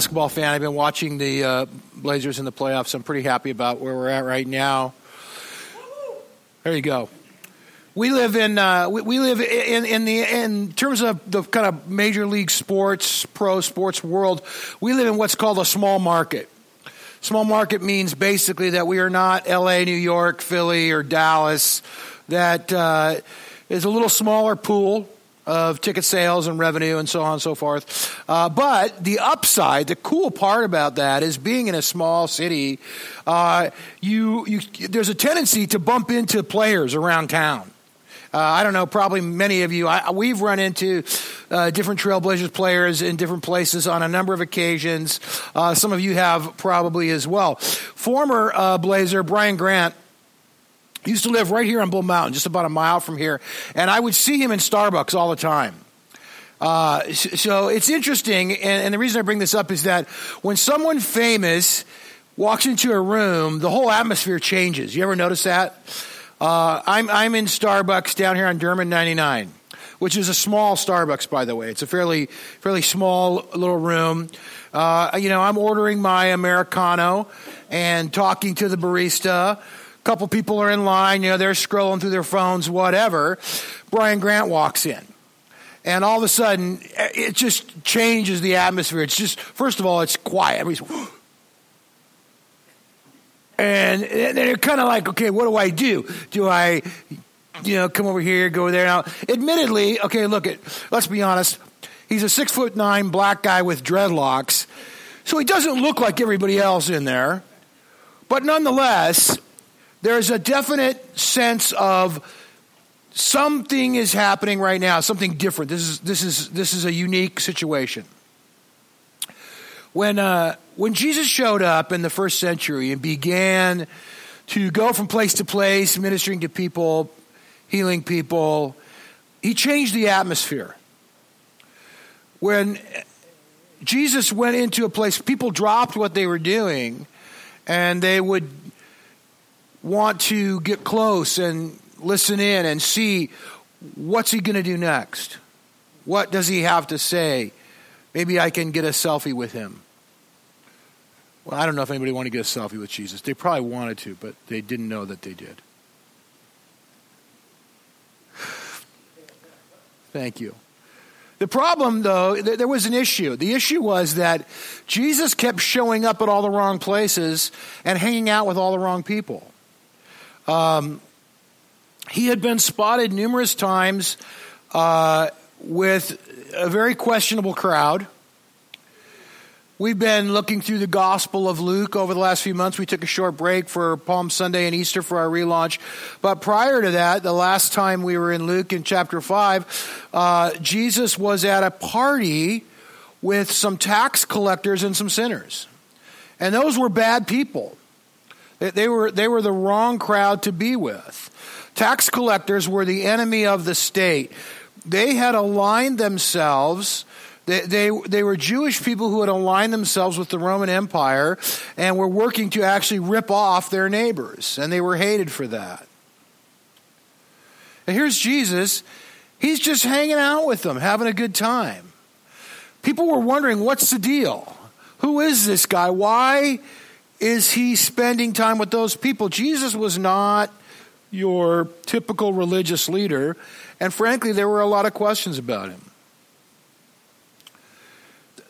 Basketball fan. I've been watching the uh, Blazers in the playoffs. I'm pretty happy about where we're at right now. There you go. We live in uh, we, we live in in the in terms of the kind of major league sports, pro sports world. We live in what's called a small market. Small market means basically that we are not L.A., New York, Philly, or Dallas. That uh, is a little smaller pool of ticket sales and revenue and so on and so forth. Uh, but the upside, the cool part about that is being in a small city, uh, you, you, there's a tendency to bump into players around town. Uh, I don't know, probably many of you, I, we've run into uh, different Trailblazers players in different places on a number of occasions. Uh, some of you have probably as well. Former uh, Blazer Brian Grant he used to live right here on Bull Mountain, just about a mile from here, and I would see him in Starbucks all the time. Uh, so it's interesting, and, and the reason I bring this up is that when someone famous walks into a room, the whole atmosphere changes. You ever notice that? Uh, I'm, I'm in Starbucks down here on Durman 99, which is a small Starbucks, by the way. It's a fairly, fairly small little room. Uh, you know, I'm ordering my Americano and talking to the barista couple people are in line, you know, they're scrolling through their phones, whatever. Brian Grant walks in. And all of a sudden, eh, it just changes the atmosphere. It's just, first of all, it's quiet. and they're kind of like, okay, what do I do? Do I, you know, come over here, go there? Now, admittedly, okay, look at, let's be honest. He's a six foot nine black guy with dreadlocks. So he doesn't look like everybody else in there. But nonetheless, there's a definite sense of something is happening right now, something different. This is this is this is a unique situation. When uh, when Jesus showed up in the first century and began to go from place to place, ministering to people, healing people, he changed the atmosphere. When Jesus went into a place, people dropped what they were doing, and they would want to get close and listen in and see what's he going to do next? What does he have to say? Maybe I can get a selfie with him. Well, I don't know if anybody wanted to get a selfie with Jesus. They probably wanted to, but they didn't know that they did. Thank you. The problem, though, there was an issue. The issue was that Jesus kept showing up at all the wrong places and hanging out with all the wrong people. Um, he had been spotted numerous times uh, with a very questionable crowd. We've been looking through the Gospel of Luke over the last few months. We took a short break for Palm Sunday and Easter for our relaunch. But prior to that, the last time we were in Luke in chapter 5, uh, Jesus was at a party with some tax collectors and some sinners. And those were bad people. They were, they were the wrong crowd to be with. Tax collectors were the enemy of the state. They had aligned themselves. They, they, they were Jewish people who had aligned themselves with the Roman Empire and were working to actually rip off their neighbors, and they were hated for that. And here's Jesus. He's just hanging out with them, having a good time. People were wondering, what's the deal? Who is this guy? Why is he spending time with those people? Jesus was not your typical religious leader, and frankly, there were a lot of questions about him.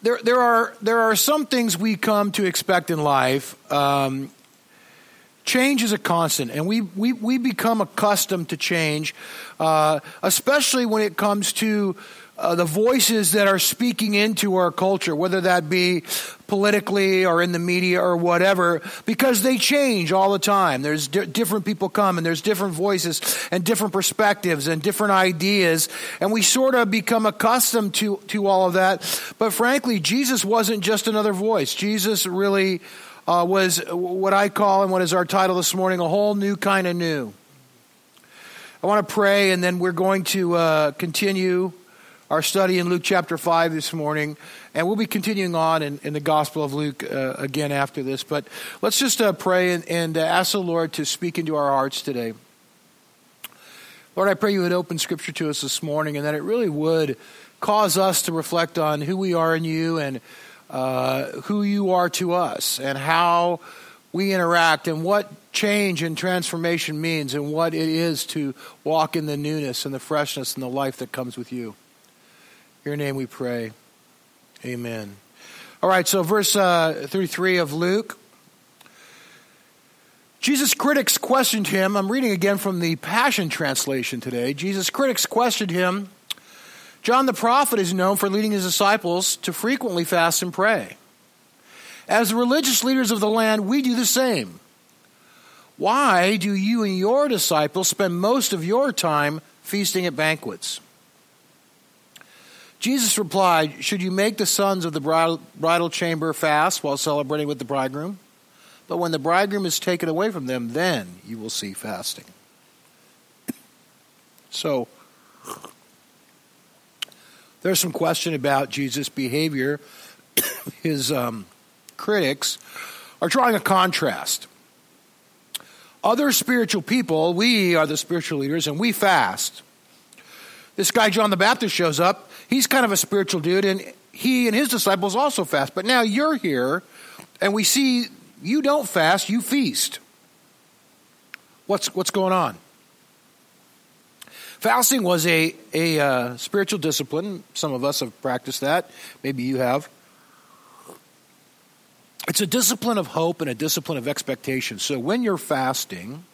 There, there, are, there are some things we come to expect in life. Um, change is a constant, and we, we, we become accustomed to change, uh, especially when it comes to uh, the voices that are speaking into our culture, whether that be politically or in the media or whatever, because they change all the time. There's di- different people come and there's different voices and different perspectives and different ideas. And we sort of become accustomed to, to all of that. But frankly, Jesus wasn't just another voice. Jesus really uh, was what I call and what is our title this morning, a whole new kind of new. I want to pray and then we're going to uh, continue our study in Luke chapter 5 this morning, and we'll be continuing on in, in the Gospel of Luke uh, again after this. But let's just uh, pray and, and uh, ask the Lord to speak into our hearts today. Lord, I pray you would open Scripture to us this morning and that it really would cause us to reflect on who we are in you and uh, who you are to us and how we interact and what change and transformation means and what it is to walk in the newness and the freshness and the life that comes with you your name we pray. Amen. All right, so verse uh, 33 of Luke. Jesus' critics questioned him. I'm reading again from the Passion Translation today. Jesus' critics questioned him. John the prophet is known for leading his disciples to frequently fast and pray. As the religious leaders of the land, we do the same. Why do you and your disciples spend most of your time feasting at banquets? Jesus replied, Should you make the sons of the bridal, bridal chamber fast while celebrating with the bridegroom? But when the bridegroom is taken away from them, then you will see fasting. So, there's some question about Jesus' behavior. His um, critics are drawing a contrast. Other spiritual people, we are the spiritual leaders, and we fast. This guy, John the Baptist, shows up he's kind of a spiritual dude, and he and his disciples also fast. But now you're here, and we see you don't fast, you feast. What's, what's going on? Fasting was a, a uh, spiritual discipline. Some of us have practiced that. Maybe you have. It's a discipline of hope and a discipline of expectation. So when you're fasting,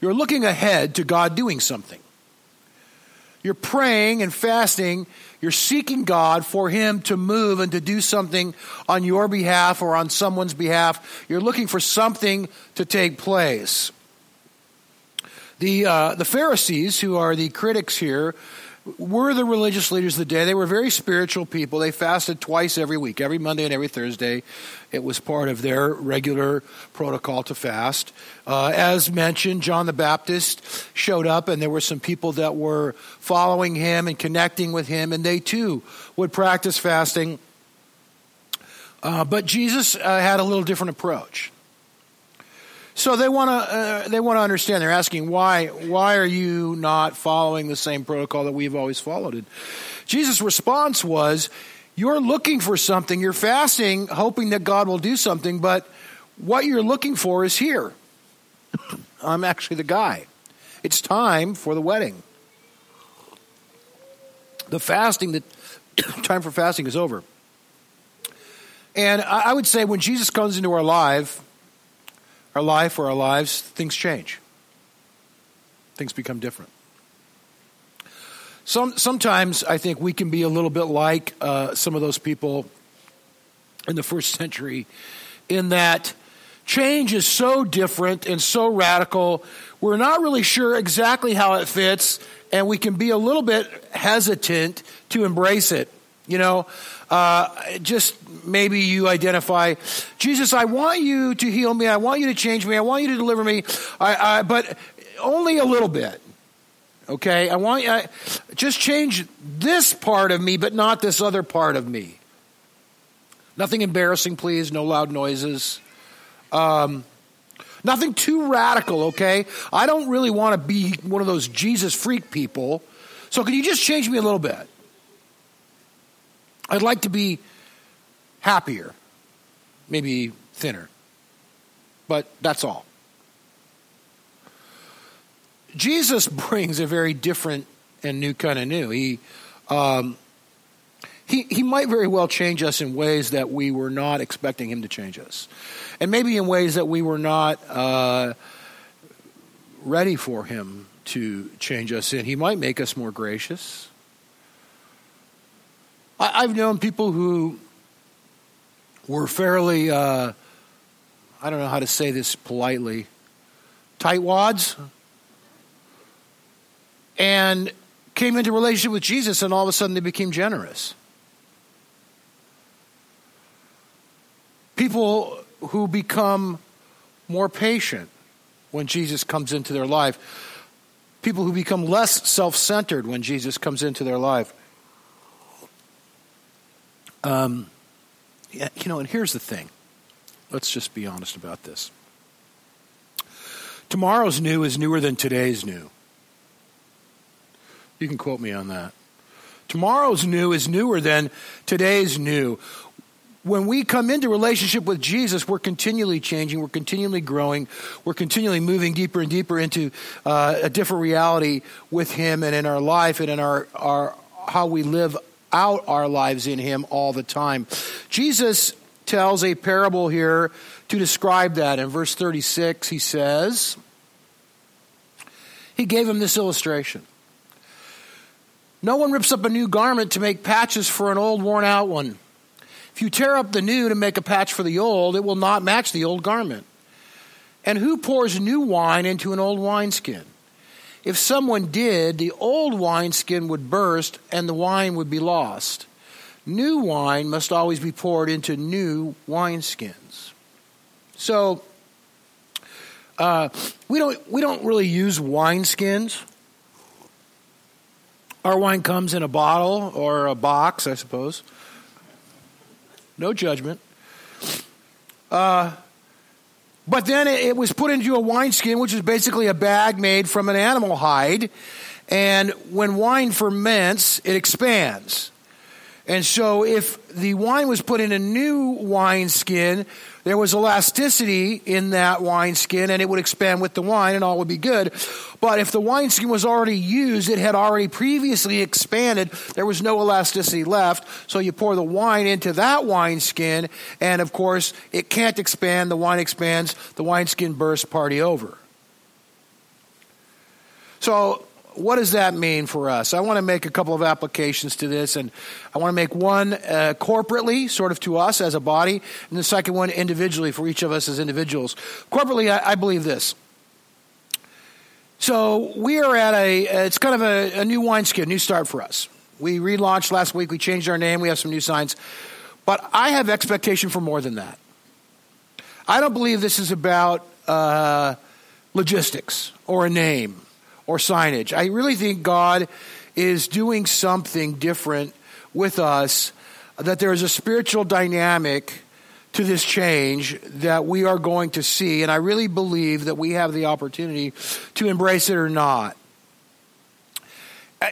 you're looking ahead to God doing something. You're praying and fasting. You're seeking God for Him to move and to do something on your behalf or on someone's behalf. You're looking for something to take place. The, uh, the Pharisees, who are the critics here, were the religious leaders of the day. They were very spiritual people. They fasted twice every week, every Monday and every Thursday. It was part of their regular protocol to fast. Uh, as mentioned, John the Baptist showed up, and there were some people that were following him and connecting with him, and they too would practice fasting. Uh, but Jesus uh, had a little different approach. So they want to uh, they want to understand. They're asking why why are you not following the same protocol that we've always followed? And Jesus' response was, "You're looking for something. You're fasting, hoping that God will do something, but what you're looking for is here. I'm actually the guy. It's time for the wedding. The fasting, the time for fasting is over." And I would say when Jesus comes into our life, our life or our lives, things change. Things become different. Some, sometimes I think we can be a little bit like uh, some of those people in the first century in that change is so different and so radical, we're not really sure exactly how it fits, and we can be a little bit hesitant to embrace it. You know, uh, just maybe you identify, Jesus, I want you to heal me. I want you to change me. I want you to deliver me. I, I, but only a little bit. Okay, I want you just change this part of me, but not this other part of me. Nothing embarrassing, please. No loud noises. Um, nothing too radical. Okay, I don't really want to be one of those Jesus freak people. So can you just change me a little bit? I'd like to be happier, maybe thinner, but that's all. Jesus brings a very different and new kind of new. He, um, he, he might very well change us in ways that we were not expecting him to change us. And maybe in ways that we were not uh, ready for him to change us in. He might make us more gracious. I, have known people who were fairly, uh, I don't know how to say this politely, tightwads, and came into relationship with Jesus, and all of a sudden they became generous. People who become more patient when Jesus comes into their life. People who become less self centered when Jesus comes into their life. Um, you know, and here's the thing. Let's just be honest about this. Tomorrow's new is newer than today's new. You can quote me on that. Tomorrow's new is newer than today's new when we come into relationship with Jesus, we're continually changing, we're continually growing, we're continually moving deeper and deeper into uh, a different reality with Him and in our life and in our, our how we live out our lives in Him all the time. Jesus tells a parable here to describe that. In verse 36, he says, He gave him this illustration. No one rips up a new garment to make patches for an old worn out one. If you tear up the new to make a patch for the old, it will not match the old garment. And who pours new wine into an old wineskin? If someone did, the old wineskin would burst and the wine would be lost. New wine must always be poured into new wineskins. So, uh, we don't we don't really use wineskins. Our wine comes in a bottle or a box, I suppose. No judgment. Uh, but then it, was put into a wineskin, which is basically a bag made from an animal hide. And when wine ferments, it expands. And so if the wine was put in a new wineskin, there was elasticity in that wineskin and it would expand with the wine and all would be good. But if the wineskin was already used, it had already previously expanded, there was no elasticity left. So you pour the wine into that wineskin and of course it can't expand, the wine expands, the wineskin bursts, party over. So what does that mean for us? I want to make a couple of applications to this, and I want to make one uh, corporately, sort of to us as a body, and the second one individually for each of us as individuals. Corporately, I, I believe this. So we are at a, it's kind of a, a new wineskin, new start for us. We relaunched last week, we changed our name, we have some new signs, but I have expectation for more than that. I don't believe this is about uh, logistics or a name or signage. I really think God is doing something different with us, that there is a spiritual dynamic to this change that we are going to see. And I really believe that we have the opportunity to embrace it or not.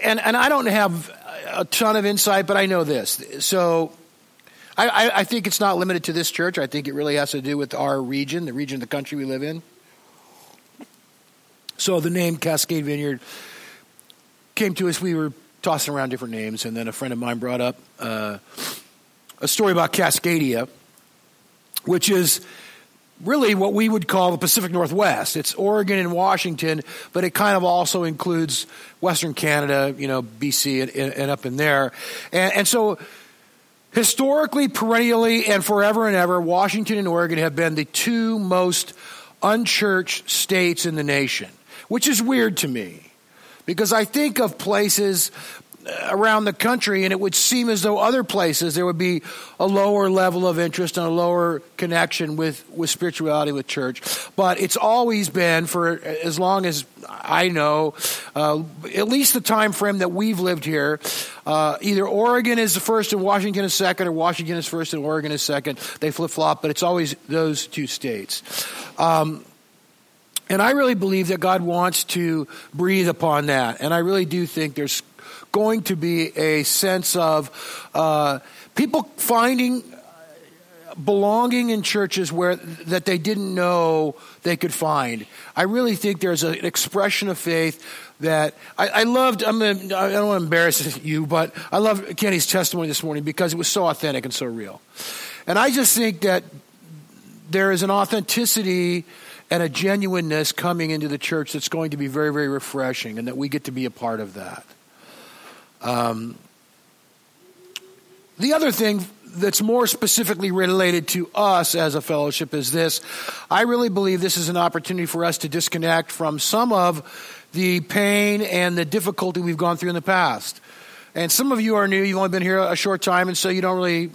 And, and I don't have a ton of insight, but I know this. So I, I think it's not limited to this church. I think it really has to do with our region, the region of the country we live in. So the name Cascade Vineyard came to us. We were tossing around different names, and then a friend of mine brought up uh, a story about Cascadia, which is really what we would call the Pacific Northwest. It's Oregon and Washington, but it kind of also includes Western Canada, you know, BC and, and up in there. And, and, so historically, perennially, and forever and ever, Washington and Oregon have been the two most unchurched states in the nation which is weird to me. Because I think of places around the country and it would seem as though other places there would be a lower level of interest and a lower connection with, with spirituality with church. But it's always been for as long as i know uh, at least the time frame that we've lived here uh, either oregon is the first and washington is second or washington is first and oregon is second. They flip-flop but it's always those two states. Um, and I really believe that God wants to breathe upon that. And I really do think there's going to be a sense of uh, people finding belonging in churches where that they didn't know they could find. I really think there's an expression of faith that I, I loved. I'm gonna, I don't want to embarrass you, but I love Kenny's testimony this morning because it was so authentic and so real. And I just think that there is an authenticity and a genuineness coming into the church that's going to be very, very refreshing, and that we get to be a part of that. Um, The other thing that's more specifically related to us as a fellowship is this. I really believe this is an opportunity for us to disconnect from some of the pain and the difficulty we've gone through in the past. And some of you are new, you've only been here a short time, and so you don't really,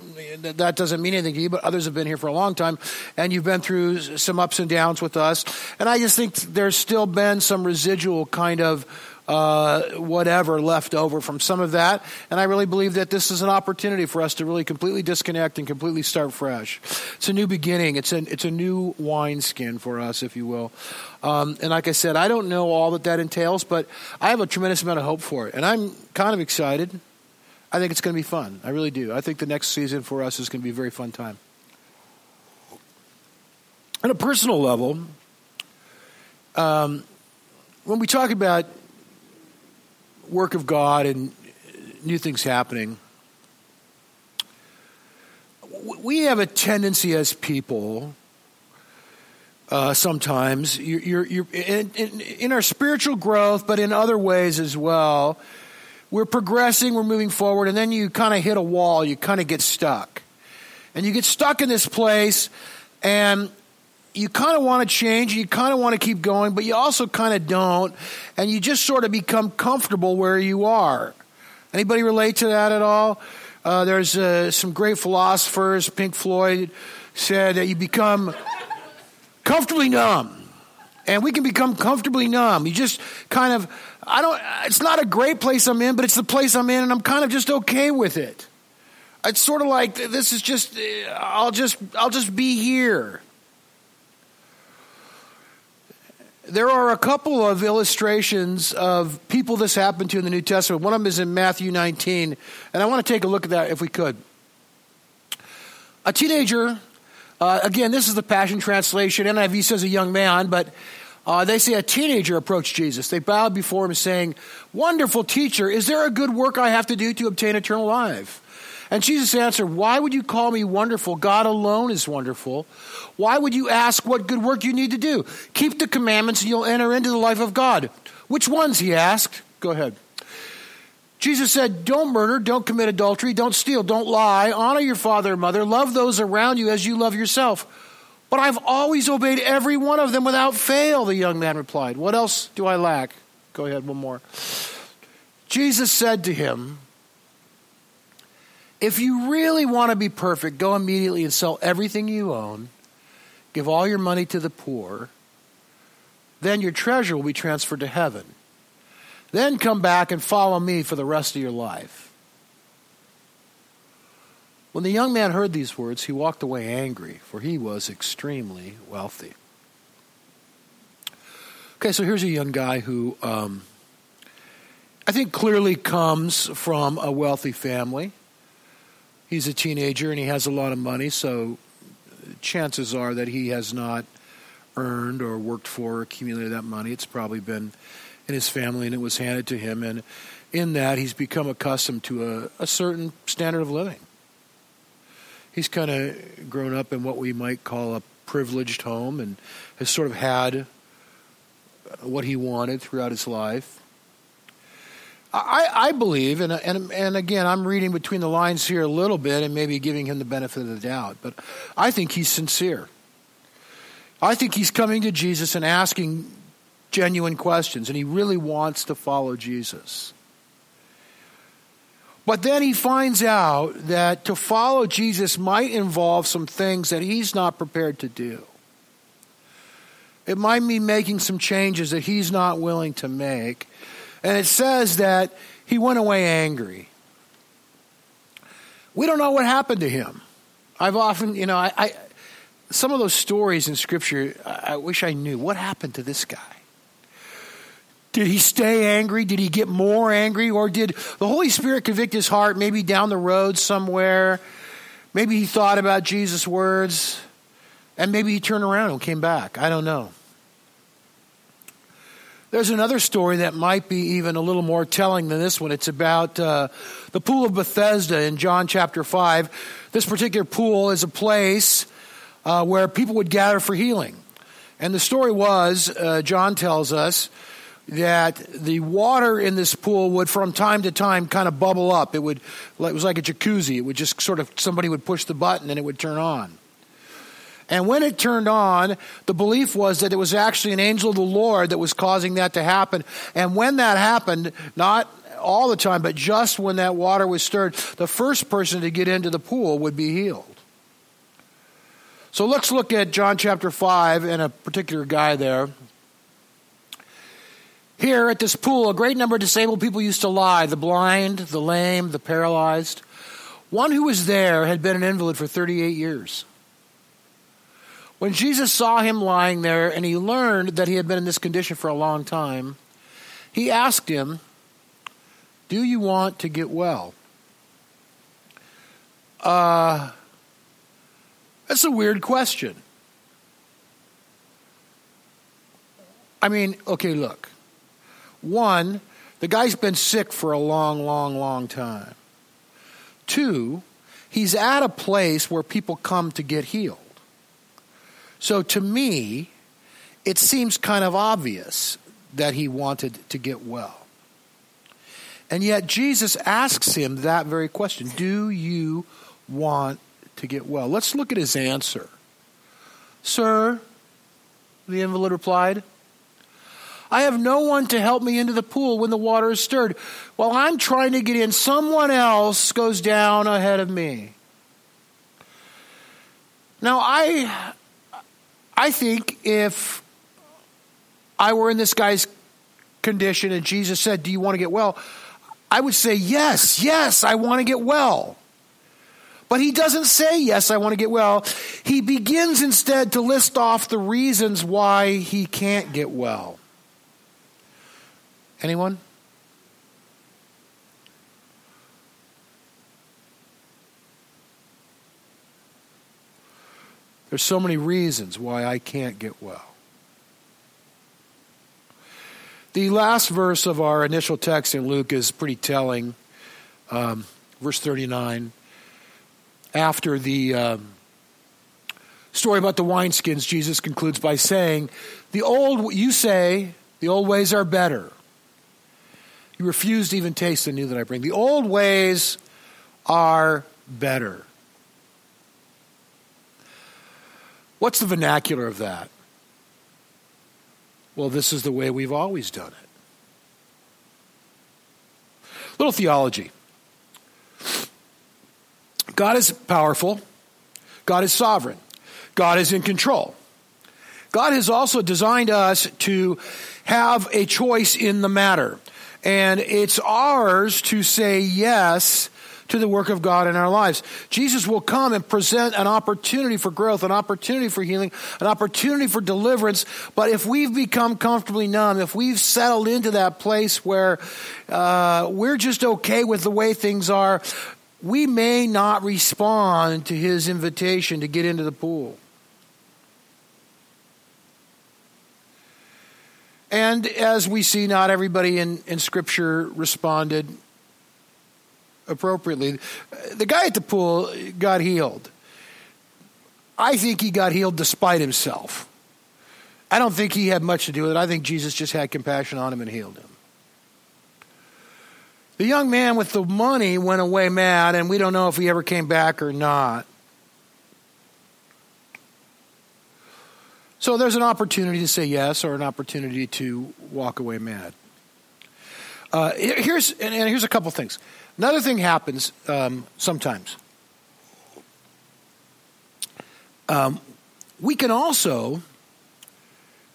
that doesn't mean anything to you, but others have been here for a long time, and you've been through some ups and downs with us. And I just think there's still been some residual kind of uh, whatever left over from some of that. And I really believe that this is an opportunity for us to really completely disconnect and completely start fresh. It's a new beginning. It's a, it's a new wineskin for us, if you will. Um, and like I said, I don't know all that that entails, but I have a tremendous amount of hope for it. And I'm kind of excited. I think it's going to be fun. I really do. I think the next season for us is going to be a very fun time. On a personal level, um, when we talk about work of God and new things happening, we have a tendency as people. Uh, sometimes you're, you're, you're in, in, in, our spiritual growth, but in other ways as well. We're progressing, we're moving forward, and then you kind of hit a wall. You kind of get stuck, and you get stuck in this place, and you kind of want to change, you kind of want to keep going, but you also kind of don't, and you just sort of become comfortable where you are. Anybody relate to that at all? Uh, there's uh, some great philosophers. Pink Floyd said that you become comfortably numb. And we can become comfortably numb. You just kind of, I don't, it's not a great place I'm in, but it's the place I'm in, and I'm kind of just okay with it. It's sort of like this is just, I'll just, I'll just be here. There are a couple of illustrations of people this happened to in the New Testament. One of them is in Matthew 19, and I want to take a look at that if we could. A teenager, uh, again, this is the Passion Translation. NIV says a young man, but uh, they say a teenager approached Jesus. They bowed before him, saying, Wonderful teacher, is there a good work I have to do to obtain eternal life? And Jesus answered, Why would you call me wonderful? God alone is wonderful. Why would you ask what good work you need to do? Keep the commandments and you'll enter into the life of God. Which ones? He asked. Go ahead. Jesus said, Don't murder, don't commit adultery, don't steal, don't lie, honor your father and mother, love those around you as you love yourself. But I've always obeyed every one of them without fail, the young man replied. What else do I lack? Go ahead, one more. Jesus said to him, if you really want to be perfect, go immediately and sell everything you own, give all your money to the poor, then your treasure will be transferred to heaven. Then come back and follow me for the rest of your life. When the young man heard these words, he walked away angry, for he was extremely wealthy. Okay, so here's a young guy who um, I think clearly comes from a wealthy family he's a teenager and he has a lot of money, so chances are that he has not earned or worked for or accumulated that money. It's probably been in his family and it was handed to him. And in that, he's become accustomed to a, a certain standard of living. He's kind of grown up in what we might call a privileged home and has sort of had what he wanted throughout his life. I, I believe, and, and, and again, I'm reading between the lines here a little bit and maybe giving him the benefit of the doubt, but I think he's sincere. I think he's coming to Jesus and asking genuine questions, and he really wants to follow Jesus. But then he finds out that to follow Jesus might involve some things that he's not prepared to do. It might mean making some changes that he's not willing to make. And it says that he went away angry. We don't know what happened to him. I've often, you know, I, I some of those stories in Scripture, I, I wish I knew. What happened to this guy? Did he stay angry? Did he get more angry? Or did the Holy Spirit convict his heart maybe down the road somewhere? Maybe he thought about Jesus' words and maybe he turned around and came back. I don't know. There's another story that might be even a little more telling than this one. It's about uh, the Pool of Bethesda in John chapter 5. This particular pool is a place uh, where people would gather for healing. And the story was, uh, John tells us, that the water in this pool would from time to time kind of bubble up. It would it was like a jacuzzi. It would just sort of somebody would push the button and it would turn on. And when it turned on, the belief was that it was actually an angel of the Lord that was causing that to happen. And when that happened, not all the time, but just when that water was stirred, the first person to get into the pool would be healed. So let's look at John chapter 5 and a particular guy there. Here at this pool, a great number of disabled people used to lie the blind, the lame, the paralyzed. One who was there had been an invalid for 38 years. When Jesus saw him lying there and he learned that he had been in this condition for a long time, he asked him, Do you want to get well? Uh, that's a weird question. I mean, okay, look. One, the guy's been sick for a long, long, long time. Two, he's at a place where people come to get healed. So to me, it seems kind of obvious that he wanted to get well. And yet Jesus asks him that very question Do you want to get well? Let's look at his answer. Sir, the invalid replied, I have no one to help me into the pool when the water is stirred. While I'm trying to get in, someone else goes down ahead of me. Now, I, I think if I were in this guy's condition and Jesus said, Do you want to get well? I would say, Yes, yes, I want to get well. But he doesn't say, Yes, I want to get well. He begins instead to list off the reasons why he can't get well. Anyone? There's so many reasons why I can't get well. The last verse of our initial text in Luke is pretty telling. Um, verse 39. After the um, story about the wineskins, Jesus concludes by saying, The old, you say, the old ways are better. You refuse to even taste the new that I bring. The old ways are better. What's the vernacular of that? Well, this is the way we've always done it. Little theology God is powerful, God is sovereign, God is in control. God has also designed us to have a choice in the matter. And it's ours to say yes to the work of God in our lives. Jesus will come and present an opportunity for growth, an opportunity for healing, an opportunity for deliverance. But if we've become comfortably numb, if we've settled into that place where uh, we're just okay with the way things are, we may not respond to his invitation to get into the pool. And as we see, not everybody in, in Scripture responded appropriately. The guy at the pool got healed. I think he got healed despite himself. I don't think he had much to do with it. I think Jesus just had compassion on him and healed him. The young man with the money went away mad, and we don't know if he ever came back or not. So there's an opportunity to say yes or an opportunity to walk away mad. Uh, here's and, and, here's a couple things. Another thing happens um, sometimes. Um, we can also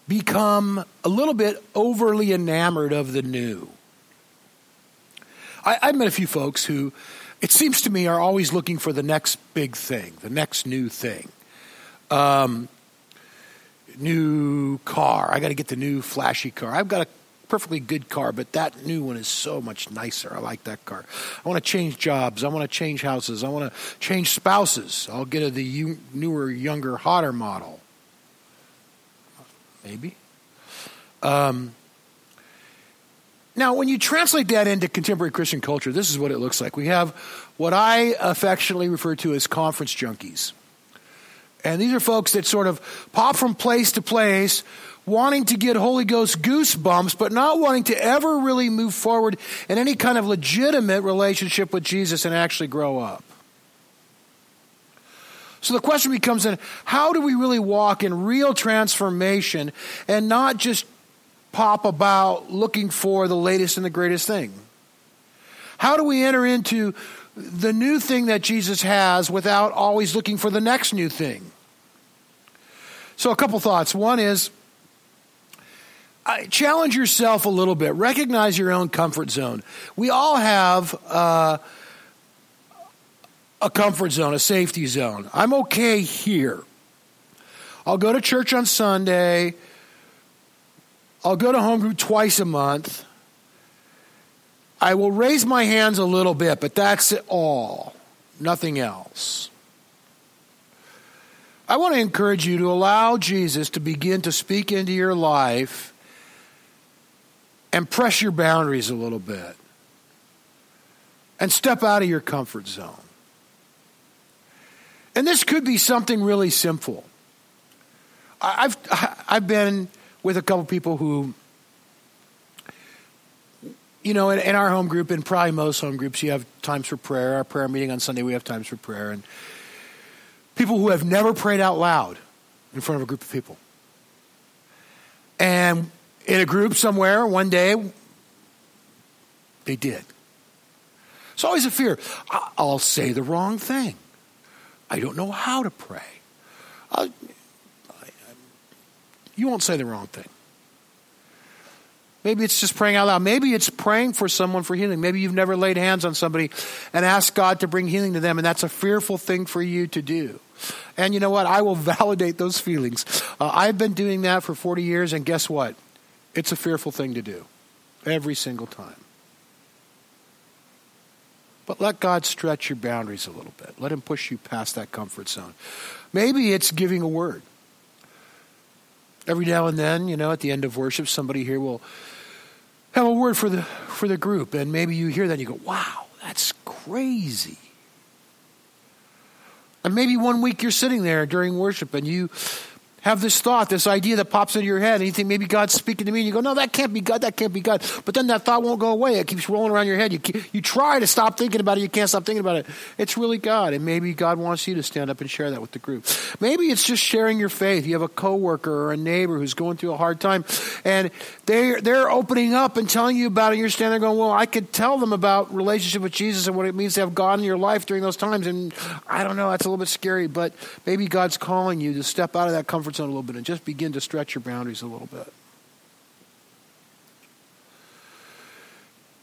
become a little bit overly enamored of the new. I, I've met a few folks who, it seems to me, are always looking for the next big thing, the next new thing. Um, new car. I got to get the new flashy car. I've got a perfectly good car, but that new one is so much nicer. I like that car. I want to change jobs. I want to change houses. I want to change spouses. I'll get a, the newer, younger, hotter model. Maybe. Um, now, when you translate that into contemporary Christian culture, this is what it looks like. We have what I affectionately refer to as conference junkies. And these are folks that sort of pop from place to place wanting to get Holy Ghost goosebumps, but not wanting to ever really move forward in any kind of legitimate relationship with Jesus and actually grow up. So the question becomes then how do we really walk in real transformation and not just pop about looking for the latest and the greatest thing? How do we enter into the new thing that Jesus has without always looking for the next new thing? So, a couple thoughts. One is challenge yourself a little bit. Recognize your own comfort zone. We all have uh, a comfort zone, a safety zone. I'm okay here. I'll go to church on Sunday. I'll go to home group twice a month. I will raise my hands a little bit, but that's it all. Nothing else. I want to encourage you to allow Jesus to begin to speak into your life and press your boundaries a little bit and step out of your comfort zone. And this could be something really simple. I've, I've been with a couple people who, you know, in, in, our home group, and probably most home groups, you have times for prayer. Our prayer meeting on Sunday, we have times for prayer. And people who have never prayed out loud in front of a group of people. And in a group somewhere one day, they did. It's always a fear. I'll say the wrong thing. I don't know how to pray. I, you won't say the wrong thing. Maybe it's just praying out loud. Maybe it's praying for someone for healing. Maybe you've never laid hands on somebody and asked God to bring healing to them, and that's a fearful thing for you to do. And you know what? I will validate those feelings. Uh, I've been doing that for 40 years, and guess what? It's a fearful thing to do every single time. But let God stretch your boundaries a little bit. Let Him push you past that comfort zone. Maybe it's giving a word. Every now and then, you know, at the end of worship, somebody here will have a word for the for the group, and maybe you hear that and you go, "Wow, that's crazy." And maybe one week you're sitting there during worship and you have this thought, this idea that pops into your head, and you think maybe God's speaking to me, and you go, no, that can't be God, that can't be God. But then that thought won't go away. It keeps rolling around your head. You, you try to stop thinking about it, you can't stop thinking about it. It's really God, and maybe God wants you to stand up and share that with the group. Maybe it's just sharing your faith. You have a coworker or a neighbor who's going through a hard time, and they're, they're opening up and telling you about it, and you're standing there going, well, I could tell them about relationship with Jesus and what it means to have God in your life during those times, and I don't know, that's a little bit scary, but maybe God's calling you to step out of that comfort zone a little bit and just begin to stretch your boundaries a little bit.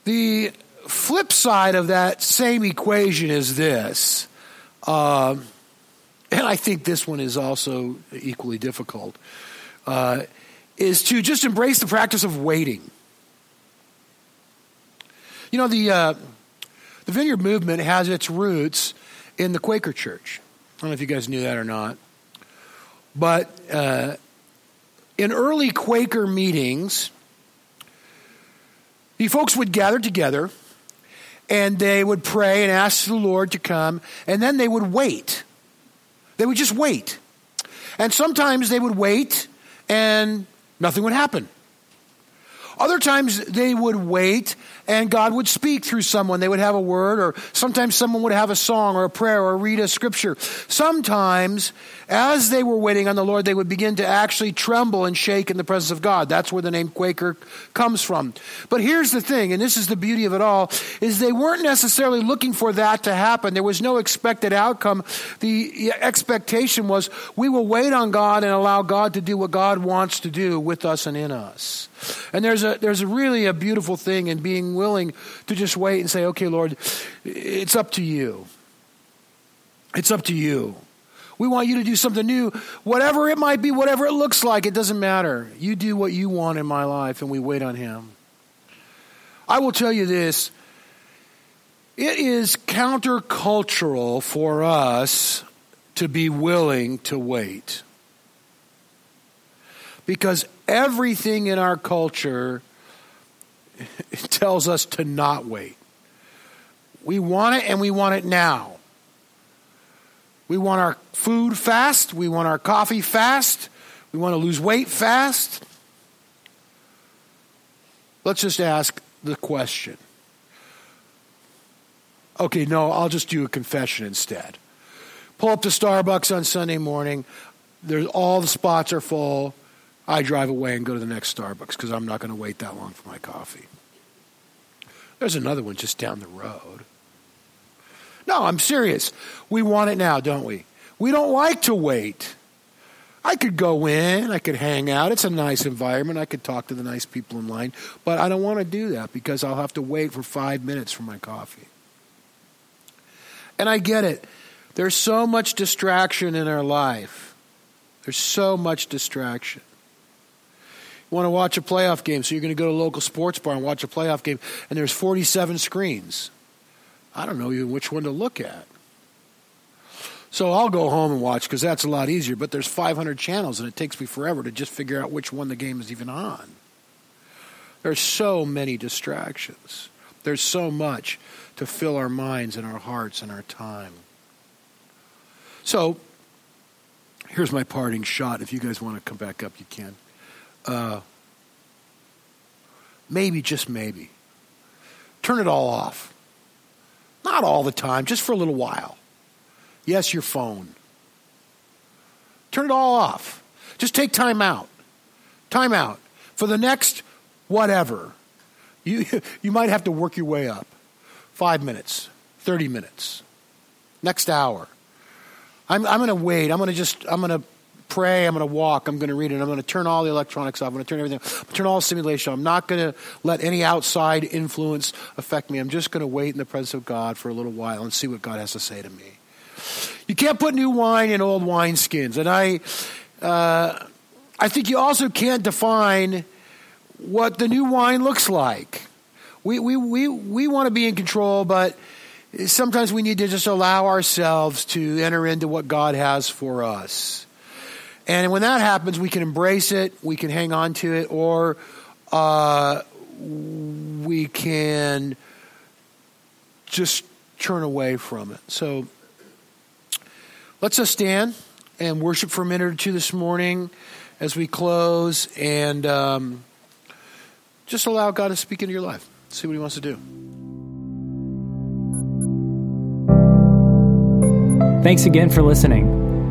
The flip side of that same equation is this, uh, and I think this one is also equally difficult, uh, is to just embrace the practice of waiting. You know, the, uh, the Vineyard movement has its roots in the Quaker Church. I don't know if you guys knew that or not. But uh, in early Quaker meetings, the folks would gather together and they would pray and ask the Lord to come, and then they would wait. They would just wait. And sometimes they would wait and nothing would happen. Other times they would wait and God would speak through someone. They would have a word, or sometimes someone would have a song or a prayer or read a scripture. Sometimes, as they were waiting on the Lord, they would begin to actually tremble and shake in the presence of God. That's where the name Quaker comes from. But here's the thing, and this is the beauty of it all, is they weren't necessarily looking for that to happen. There was no expected outcome. The expectation was we will wait on God and allow God to do what God wants to do with us and in us. And there's a there's a really a beautiful thing in being willing to just wait and say, okay, Lord, it's up to you. It's up to you. We want you to do something new. Whatever it might be, whatever it looks like, it doesn't matter. You do what you want in my life, and we wait on Him. I will tell you this it is countercultural for us to be willing to wait. Because everything in our culture tells us to not wait. We want it and we want it now. We want our food fast. We want our coffee fast. We want to lose weight fast. let's just ask the question. Okay, no, I'll just do a confession instead. Pull up to Starbucks on Sunday morning. There's all the spots are full. I drive away and go to the next Starbucks because I'm not going to wait that long for my coffee. There's another one just down the road. No, I'm serious. We want it now, don't we? We don't like to wait. I could go in, I could hang out. It's a nice environment. I could talk to the nice people in line, but I don't want to do that because I'll have to wait for five minutes for my coffee. And I get it. There's so much distraction in our life. There's so much distraction. Want to watch a playoff game, so you're going to go to a local sports bar and watch a playoff game, and there's 47 screens. I don't know even which one to look at. So I'll go home and watch because that's a lot easier. But there's 500 channels, and it takes me forever to just figure out which one the game is even on. There's so many distractions. There's so much to fill our minds and our hearts and our time. So here's my parting shot. If you guys want to come back up, you can. Uh, maybe, just maybe, turn it all off. Not all the time, just for a little while. Yes, your phone. Turn it all off. Just take time out. Time out. For the next whatever. You, you might have to work your way up. Five minutes, 30 minutes, next hour. I'm, I'm going to wait. I'm going to just, I'm going to pray. I'm going to walk. I'm going to read it. I'm going to turn all the electronics off. I'm going to turn everything off. turn all the simulation I'm not going to let any outside influence affect me. I'm just going to wait in the presence of God for a little while and see what God has to say to me. You can't put new wine in old wineskins. And I, uh, I think you also can't define what the new wine looks like. We, we, we, we want to be in control, but sometimes we need to just allow ourselves to enter into what God has for us. And when that happens, we can embrace it, we can hang on to it, or uh, we can just turn away from it. So let's just stand and worship for a minute or two this morning as we close and um, just allow God to speak into your life. See what He wants to do. Thanks again for listening.